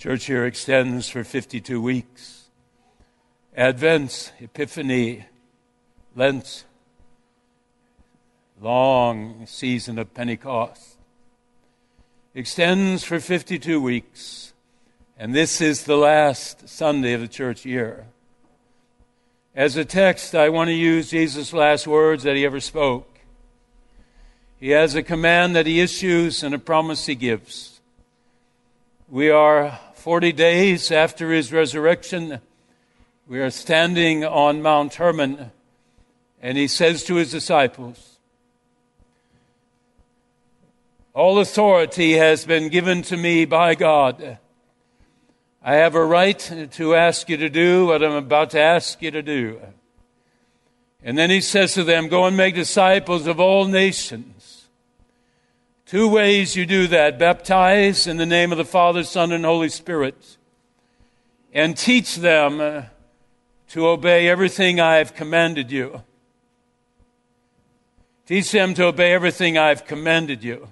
Church year extends for 52 weeks. Advent, Epiphany, Lent, long season of Pentecost extends for 52 weeks, and this is the last Sunday of the church year. As a text, I want to use Jesus' last words that he ever spoke. He has a command that he issues and a promise he gives. We are 40 days after his resurrection. We are standing on Mount Hermon, and he says to his disciples, All authority has been given to me by God. I have a right to ask you to do what I'm about to ask you to do. And then he says to them, Go and make disciples of all nations Two ways you do that baptize in the name of the Father, Son, and Holy Spirit, and teach them uh, to obey everything I have commanded you. Teach them to obey everything I've commanded you.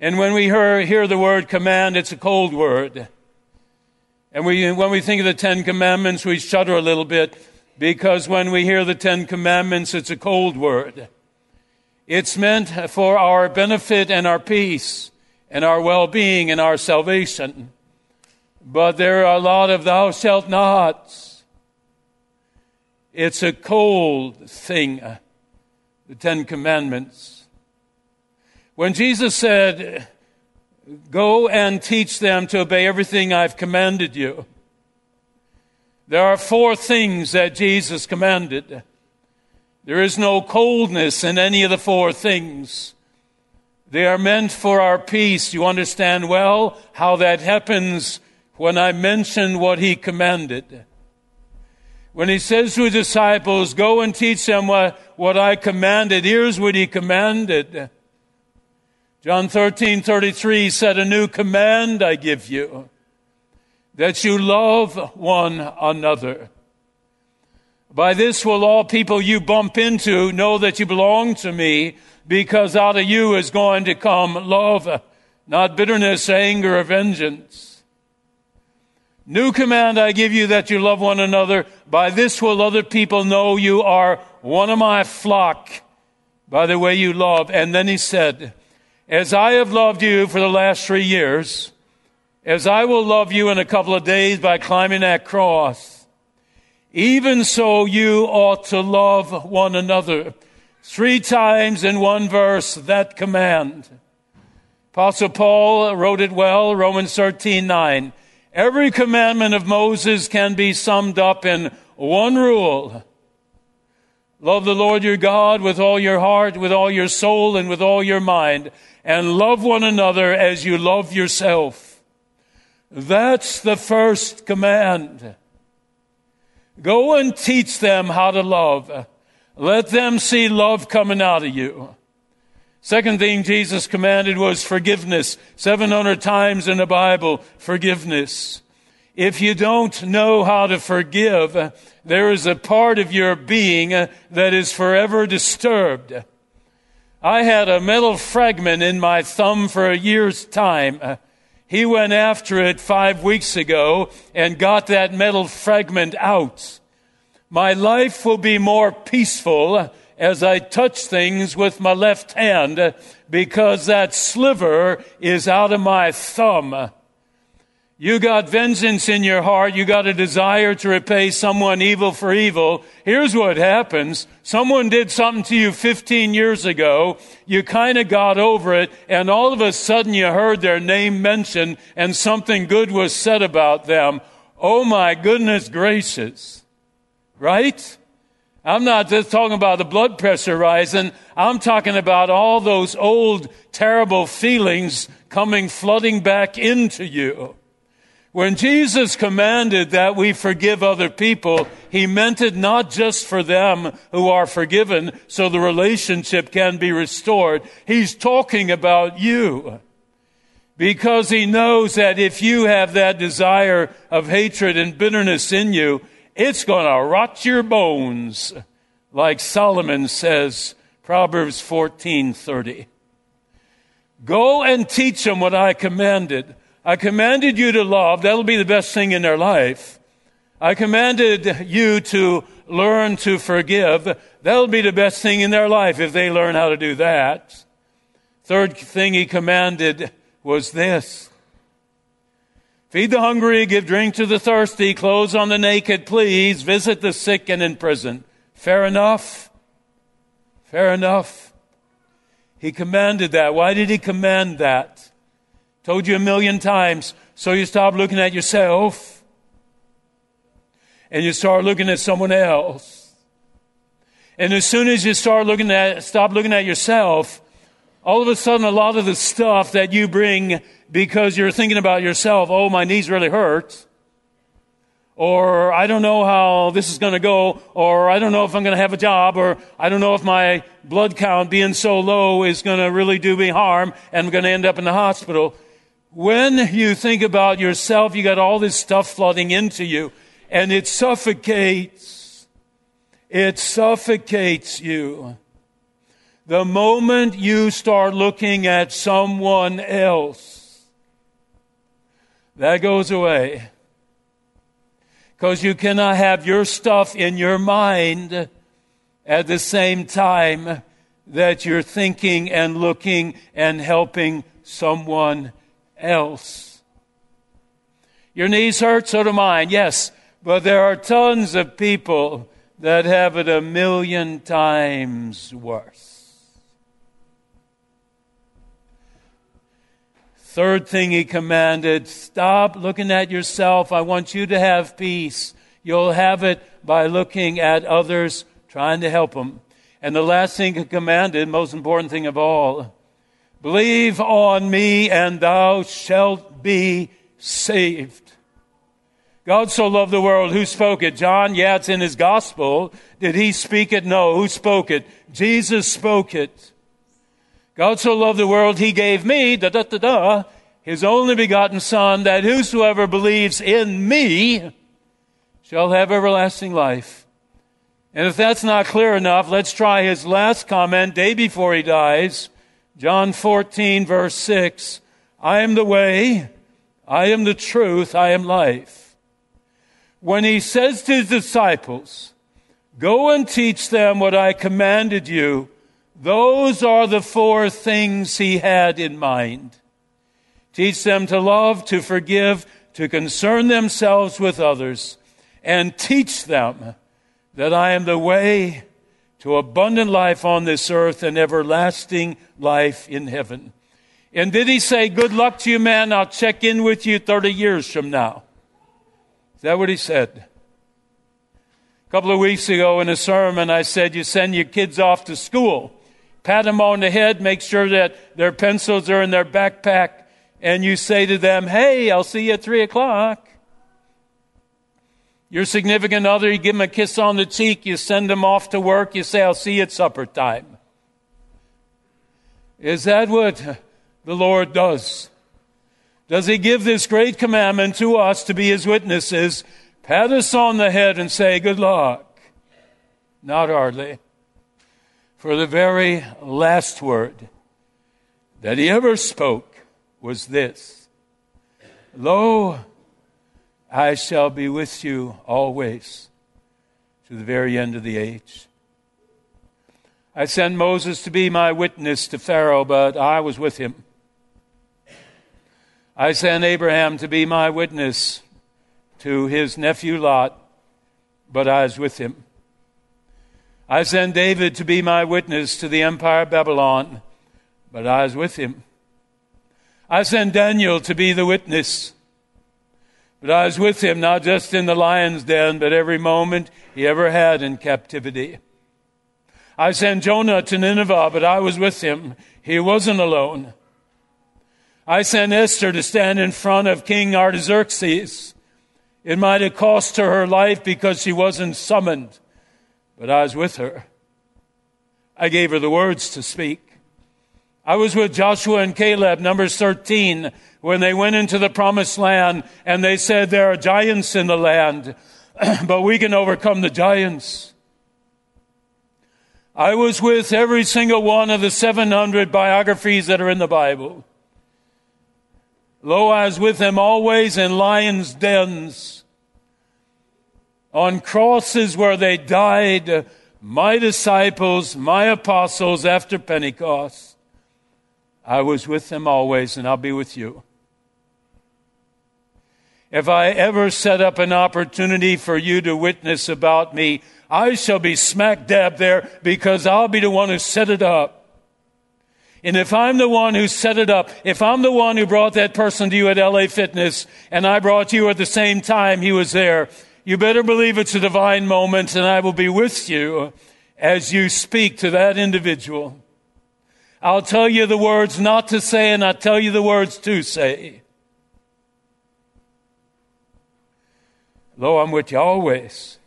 And when we hear, hear the word command, it's a cold word. And we, when we think of the Ten Commandments, we shudder a little bit because when we hear the Ten Commandments, it's a cold word. It's meant for our benefit and our peace and our well being and our salvation. But there are a lot of thou shalt nots. It's a cold thing, uh, the Ten Commandments. When Jesus said, Go and teach them to obey everything I've commanded you, there are four things that Jesus commanded. There is no coldness in any of the four things. They are meant for our peace. You understand well how that happens when I mention what he commanded. When he says to his disciples, Go and teach them what, what I commanded, here's what he commanded. John 13, 33 said, A new command I give you, that you love one another. By this will all people you bump into know that you belong to me, because out of you is going to come love, not bitterness, anger, or vengeance. New command I give you that you love one another. By this will other people know you are one of my flock, by the way you love. And then he said, As I have loved you for the last three years, as I will love you in a couple of days by climbing that cross, even so, you ought to love one another. Three times in one verse, that command. Apostle Paul wrote it well, Romans 13, 9. Every commandment of Moses can be summed up in one rule. Love the Lord your God with all your heart, with all your soul, and with all your mind, and love one another as you love yourself. That's the first command. Go and teach them how to love. Let them see love coming out of you. Second thing Jesus commanded was forgiveness. 700 times in the Bible, forgiveness. If you don't know how to forgive, there is a part of your being that is forever disturbed. I had a metal fragment in my thumb for a year's time. He went after it five weeks ago and got that metal fragment out. My life will be more peaceful as I touch things with my left hand because that sliver is out of my thumb. You got vengeance in your heart. You got a desire to repay someone evil for evil. Here's what happens. Someone did something to you 15 years ago. You kind of got over it and all of a sudden you heard their name mentioned and something good was said about them. Oh my goodness gracious. Right? I'm not just talking about the blood pressure rising. I'm talking about all those old terrible feelings coming flooding back into you. When Jesus commanded that we forgive other people, he meant it not just for them who are forgiven so the relationship can be restored. He's talking about you. Because he knows that if you have that desire of hatred and bitterness in you, it's going to rot your bones, like Solomon says, Proverbs 14:30. Go and teach them what I commanded. I commanded you to love. That'll be the best thing in their life. I commanded you to learn to forgive. That'll be the best thing in their life if they learn how to do that. Third thing he commanded was this. Feed the hungry, give drink to the thirsty, clothes on the naked, please, visit the sick and in prison. Fair enough? Fair enough. He commanded that. Why did he command that? Told you a million times. So you stop looking at yourself and you start looking at someone else. And as soon as you start looking at, stop looking at yourself, all of a sudden a lot of the stuff that you bring because you're thinking about yourself, oh, my knees really hurt, or I don't know how this is going to go, or I don't know if I'm going to have a job, or I don't know if my blood count being so low is going to really do me harm and I'm going to end up in the hospital. When you think about yourself, you got all this stuff flooding into you, and it suffocates. It suffocates you. The moment you start looking at someone else, that goes away. Because you cannot have your stuff in your mind at the same time that you're thinking and looking and helping someone else. Your knees hurt, so do mine, yes, but there are tons of people that have it a million times worse. Third thing he commanded stop looking at yourself. I want you to have peace. You'll have it by looking at others, trying to help them. And the last thing he commanded, most important thing of all, believe on me and thou shalt be saved. God so loved the world. Who spoke it? John? Yeah, it's in his gospel. Did he speak it? No. Who spoke it? Jesus spoke it. God so loved the world, he gave me, da da da da, his only begotten Son, that whosoever believes in me shall have everlasting life. And if that's not clear enough, let's try his last comment, day before he dies. John 14, verse 6. I am the way, I am the truth, I am life. When he says to his disciples, Go and teach them what I commanded you, those are the four things he had in mind. Teach them to love, to forgive, to concern themselves with others, and teach them that I am the way to abundant life on this earth and everlasting life in heaven. And did he say, Good luck to you, man? I'll check in with you 30 years from now? Is that what he said? A couple of weeks ago in a sermon, I said, You send your kids off to school pat them on the head, make sure that their pencils are in their backpack, and you say to them, Hey, I'll see you at three o'clock. Your significant other, you give them a kiss on the cheek, you send them off to work, you say, I'll see you at supper time. Is that what the Lord does? Does He give this great commandment to us to be His witnesses, pat us on the head and say, Good luck? Not hardly for the very last word that he ever spoke was this Lo, I shall be with you always to the very end of the age. I sent Moses to be my witness to Pharaoh, but I was with him. I sent Abraham to be my witness to his nephew Lot, but I was with him. I sent David to be my witness to the empire of Babylon, but I was with him. I sent Daniel to be the witness, but I was with him not just in the lion's den, but every moment he ever had in captivity. I sent Jonah to Nineveh, but I was with him. He wasn't alone. I sent Esther to stand in front of King Artaxerxes. It might have cost her her life because she wasn't summoned but I was with her. I gave her the words to speak. I was with Joshua and Caleb, Numbers 13, when they went into the promised land and they said, There are giants in the land, but we can overcome the giants. I was with every single one of the 700 biographies that are in the Bible. Lo, I was with them always in lions' dens, on crosses where they died, my disciples, my apostles after Pentecost. I was with them always, and I'll be with you. If I ever set up an opportunity for you to witness about me, I shall be smack dab there because I'll be the one who set it up. And if I'm the one who set it up, if I'm the one who brought that person to you at LA Fitness and I brought you at the same time he was there, you better believe it's a divine moment and I will be with you as you speak to that individual. I'll tell you the words not to say and I'll tell you the words to say. Lo, I'm with you always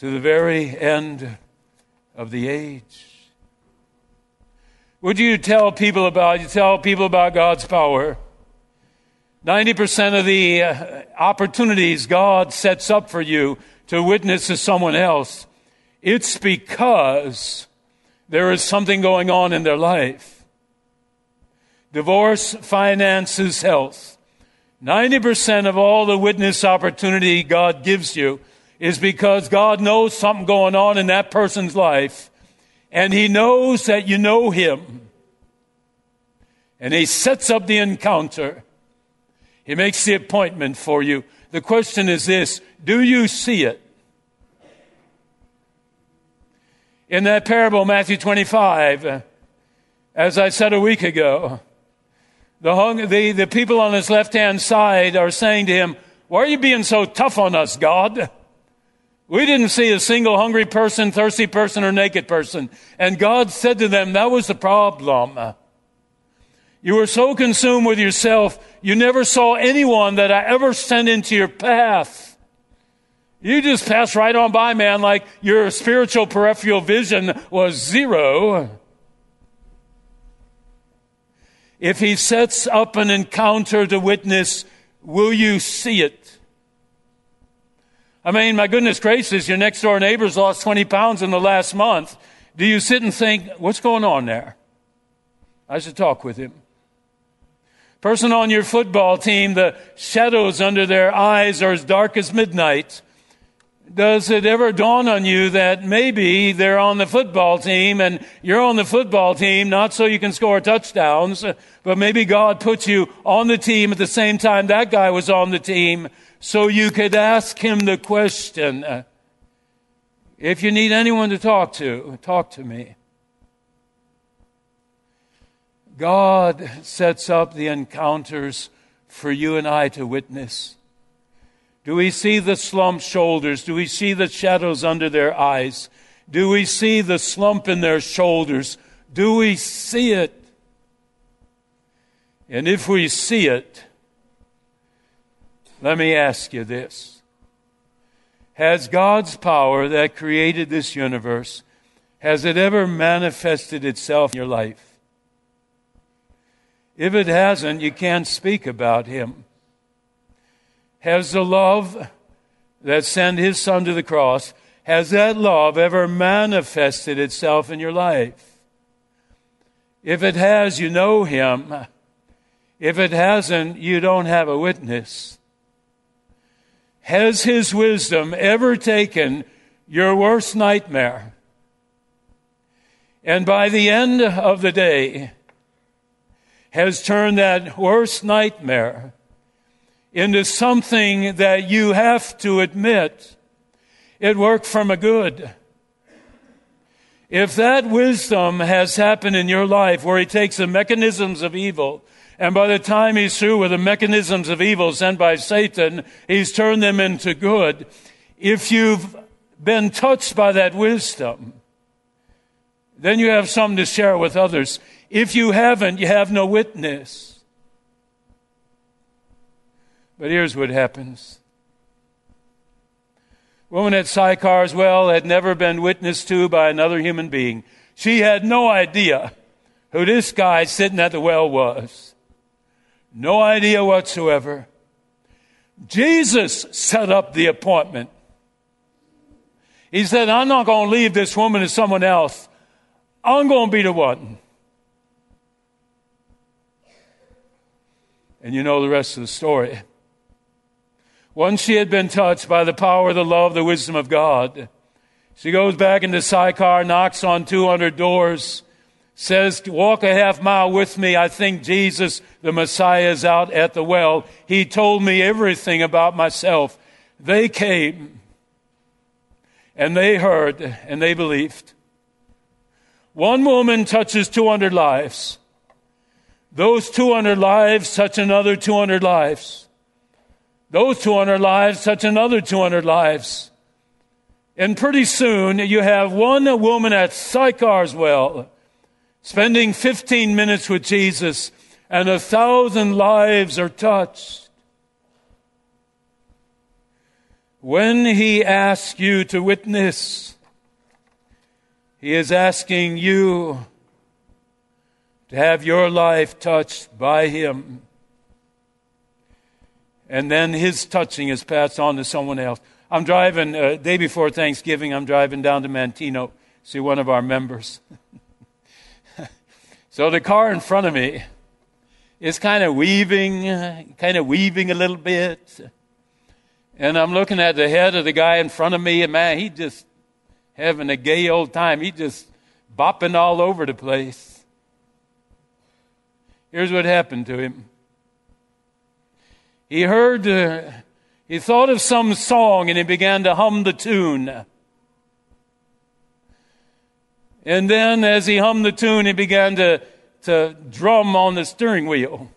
to the very end of the age. Would you tell people about, you tell people about God's power? 90% of the uh, opportunities God sets up for you to witness to someone else, it's because there is something going on in their life. Divorce, finances, health. 90% of all the witness opportunity God gives you is because God knows something going on in that person's life and he knows that you know him. And he sets up the encounter. He makes the appointment for you. The question is this do you see it? In that parable, Matthew 25, as I said a week ago, the, hung, the, the people on his left hand side are saying to him, Why are you being so tough on us, God? We didn't see a single hungry person, thirsty person, or naked person. And God said to them, that was the problem. You were so consumed with yourself, you never saw anyone that I ever sent into your path. You just pass right on by, man, like your spiritual peripheral vision was zero. If he sets up an encounter to witness, will you see it? I mean, my goodness gracious, your next door neighbor's lost 20 pounds in the last month. Do you sit and think, what's going on there? I should talk with him. Person on your football team, the shadows under their eyes are as dark as midnight. Does it ever dawn on you that maybe they're on the football team and you're on the football team not so you can score touchdowns, but maybe God put you on the team at the same time that guy was on the team so you could ask him the question if you need anyone to talk to, talk to me. God sets up the encounters for you and I to witness. Do we see the slumped shoulders? Do we see the shadows under their eyes? Do we see the slump in their shoulders? Do we see it? And if we see it, let me ask you this. Has God's power that created this universe, has it ever manifested itself in your life? If it hasn't, you can't speak about Him. Has the love that sent His Son to the cross, has that love ever manifested itself in your life? If it has, you know Him. If it hasn't, you don't have a witness. Has his wisdom ever taken your worst nightmare? And by the end of the day, has turned that worst nightmare into something that you have to admit it worked from a good. If that wisdom has happened in your life where he takes the mechanisms of evil and by the time he's through with the mechanisms of evil sent by Satan, he's turned them into good. If you've been touched by that wisdom, then you have something to share with others. If you haven't, you have no witness. But here's what happens. Woman at Sychar's well had never been witnessed to by another human being. She had no idea who this guy sitting at the well was. No idea whatsoever. Jesus set up the appointment. He said, I'm not going to leave this woman to someone else. I'm going to be the one. And you know the rest of the story. Once she had been touched by the power, the love, the wisdom of God, she goes back into Sychar, knocks on 200 doors, says, Walk a half mile with me. I think Jesus, the Messiah, is out at the well. He told me everything about myself. They came and they heard and they believed. One woman touches 200 lives. Those 200 lives touch another 200 lives. Those 200 lives touch another 200 lives. And pretty soon you have one woman at Sychar's well spending 15 minutes with Jesus and a thousand lives are touched. When he asks you to witness, he is asking you to have your life touched by him. And then his touching is passed on to someone else. I'm driving, uh, day before Thanksgiving, I'm driving down to Manteno, see one of our members. so the car in front of me is kind of weaving, kind of weaving a little bit. And I'm looking at the head of the guy in front of me, and man, he just having a gay old time. He just bopping all over the place. Here's what happened to him. He heard uh, he thought of some song and he began to hum the tune. And then, as he hummed the tune, he began to, to drum on the steering wheel.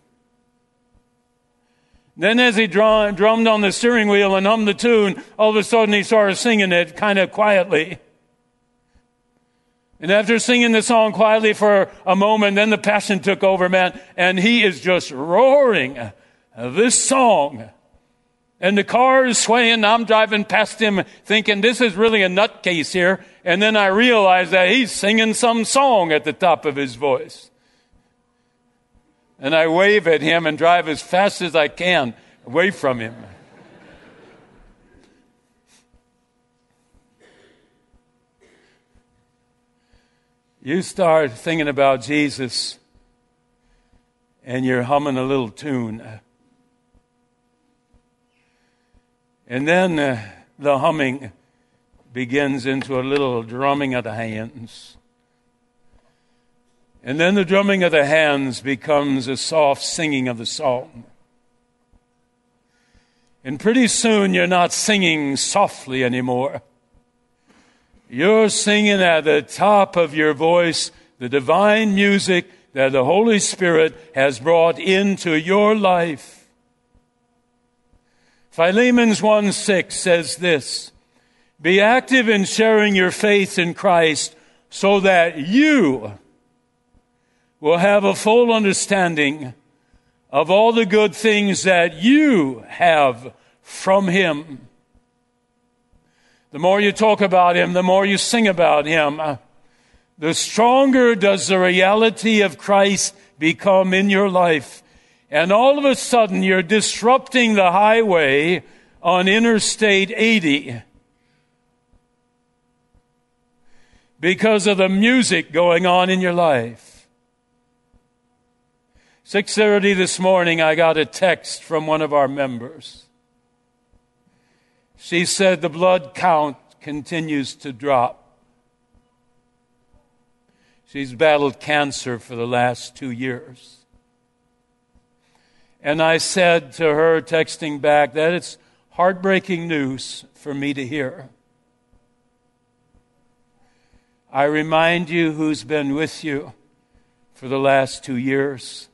Then, as he drum, drummed on the steering wheel and hummed the tune, all of a sudden he started singing it kind of quietly. And after singing the song quietly for a moment, then the passion took over, man, and he is just roaring Uh, this song. And the car is swaying. I'm driving past him thinking this is really a nutcase here. And then I realize that he's singing some song at the top of his voice. And I wave at him and drive as fast as I can away from him. You start thinking about Jesus and you're humming a little tune. And then uh, the humming begins into a little drumming of the hands. And then the drumming of the hands becomes a soft singing of the song. And pretty soon you're not singing softly anymore. You're singing at the top of your voice the divine music that the Holy Spirit has brought into your life. Philemon's 1 6 says this Be active in sharing your faith in Christ so that you will have a full understanding of all the good things that you have from Him. The more you talk about Him, the more you sing about Him, uh, the stronger does the reality of Christ become in your life and all of a sudden you're disrupting the highway on Interstate 80 because of the music going on in your life. 6:30 this morning I got a text from one of our members. She said the blood count continues to drop. She's battled cancer for the last 2 years. And I said to her, texting back, that it's heartbreaking news for me to hear. I remind you who's been with you for the last two years,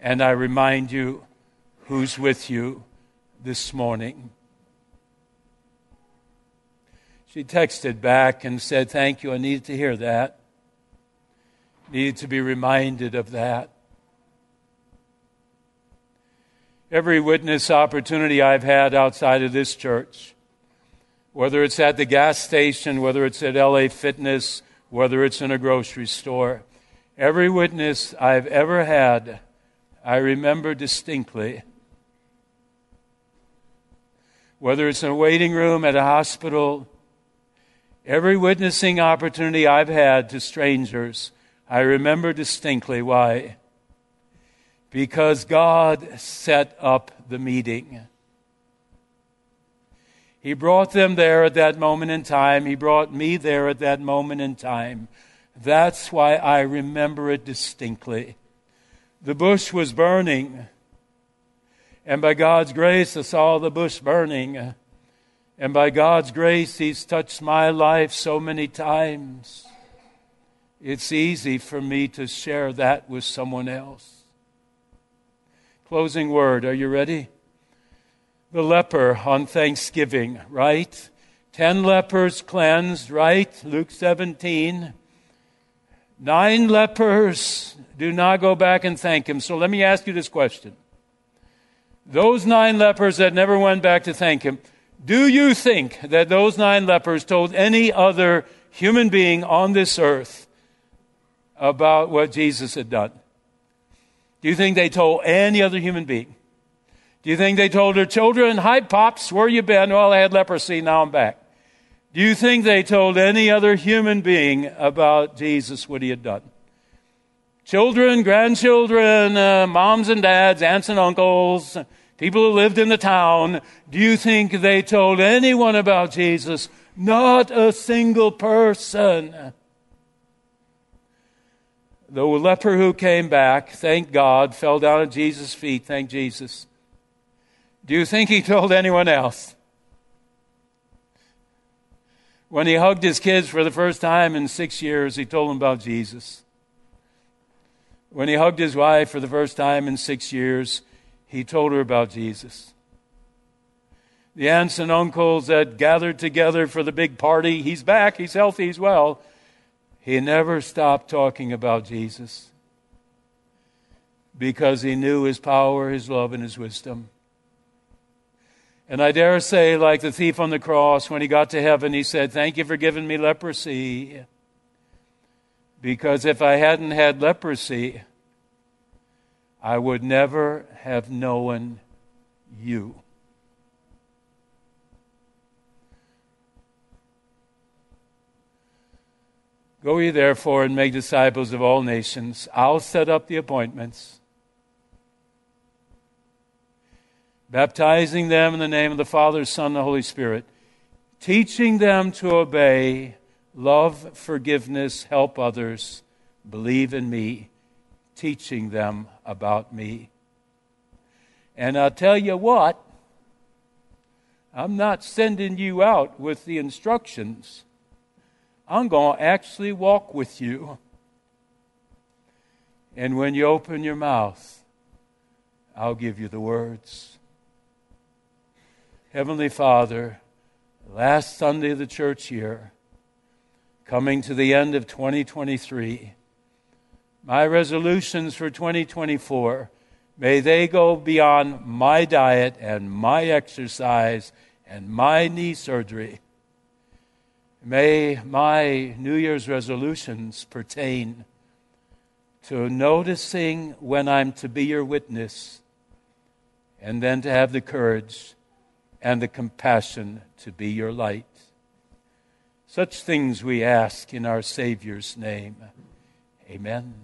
and I remind you who's with you this morning. She texted back and said, Thank you. I needed to hear that. Needed to be reminded of that. Every witness opportunity I've had outside of this church, whether it's at the gas station, whether it's at LA Fitness, whether it's in a grocery store, every witness I've ever had, I remember distinctly. Whether it's in a waiting room at a hospital, every witnessing opportunity I've had to strangers, I remember distinctly why because God set up the meeting. He brought them there at that moment in time. He brought me there at that moment in time. That's why I remember it distinctly. The bush was burning. And by God's grace, I saw the bush burning. And by God's grace, He's touched my life so many times. It's easy for me to share that with someone else. Closing word. Are you ready? The leper on Thanksgiving, right? Ten lepers cleansed, right? Luke 17. Nine lepers do not go back and thank him. So let me ask you this question. Those nine lepers that never went back to thank him, do you think that those nine lepers told any other human being on this earth about what Jesus had done? Do you think they told any other human being? Do you think they told their children, Hi, Pops, where you been? Well, I had leprosy, now I'm back. Do you think they told any other human being about Jesus, what he had done? Children, grandchildren, uh, moms and dads, aunts and uncles, people who lived in the town, do you think they told anyone about Jesus? Not a single person. The leper who came back, thank God, fell down at Jesus' feet, thank Jesus. Do you think he told anyone else? When he hugged his kids for the first time in six years, he told them about Jesus. When he hugged his wife for the first time in six years, he told her about Jesus. The aunts and uncles that gathered together for the big party, he's back, he's healthy, he's well. He never stopped talking about Jesus because he knew his power, his love, and his wisdom. And I dare say, like the thief on the cross, when he got to heaven, he said, Thank you for giving me leprosy. Because if I hadn't had leprosy, I would never have known you. Go ye therefore and make disciples of all nations. I'll set up the appointments. baptizing them in the name of the Father, Son, and the Holy Spirit, teaching them to obey, love forgiveness, help others, believe in me, teaching them about me. And I'll tell you what, I'm not sending you out with the instructions. I'm going to actually walk with you. And when you open your mouth, I'll give you the words. Heavenly Father, last Sunday of the church year, coming to the end of 2023, my resolutions for 2024, may they go beyond my diet and my exercise and my knee surgery. May my New Year's resolutions pertain to noticing when I'm to be your witness and then to have the courage and the compassion to be your light. Such things we ask in our Savior's name. Amen.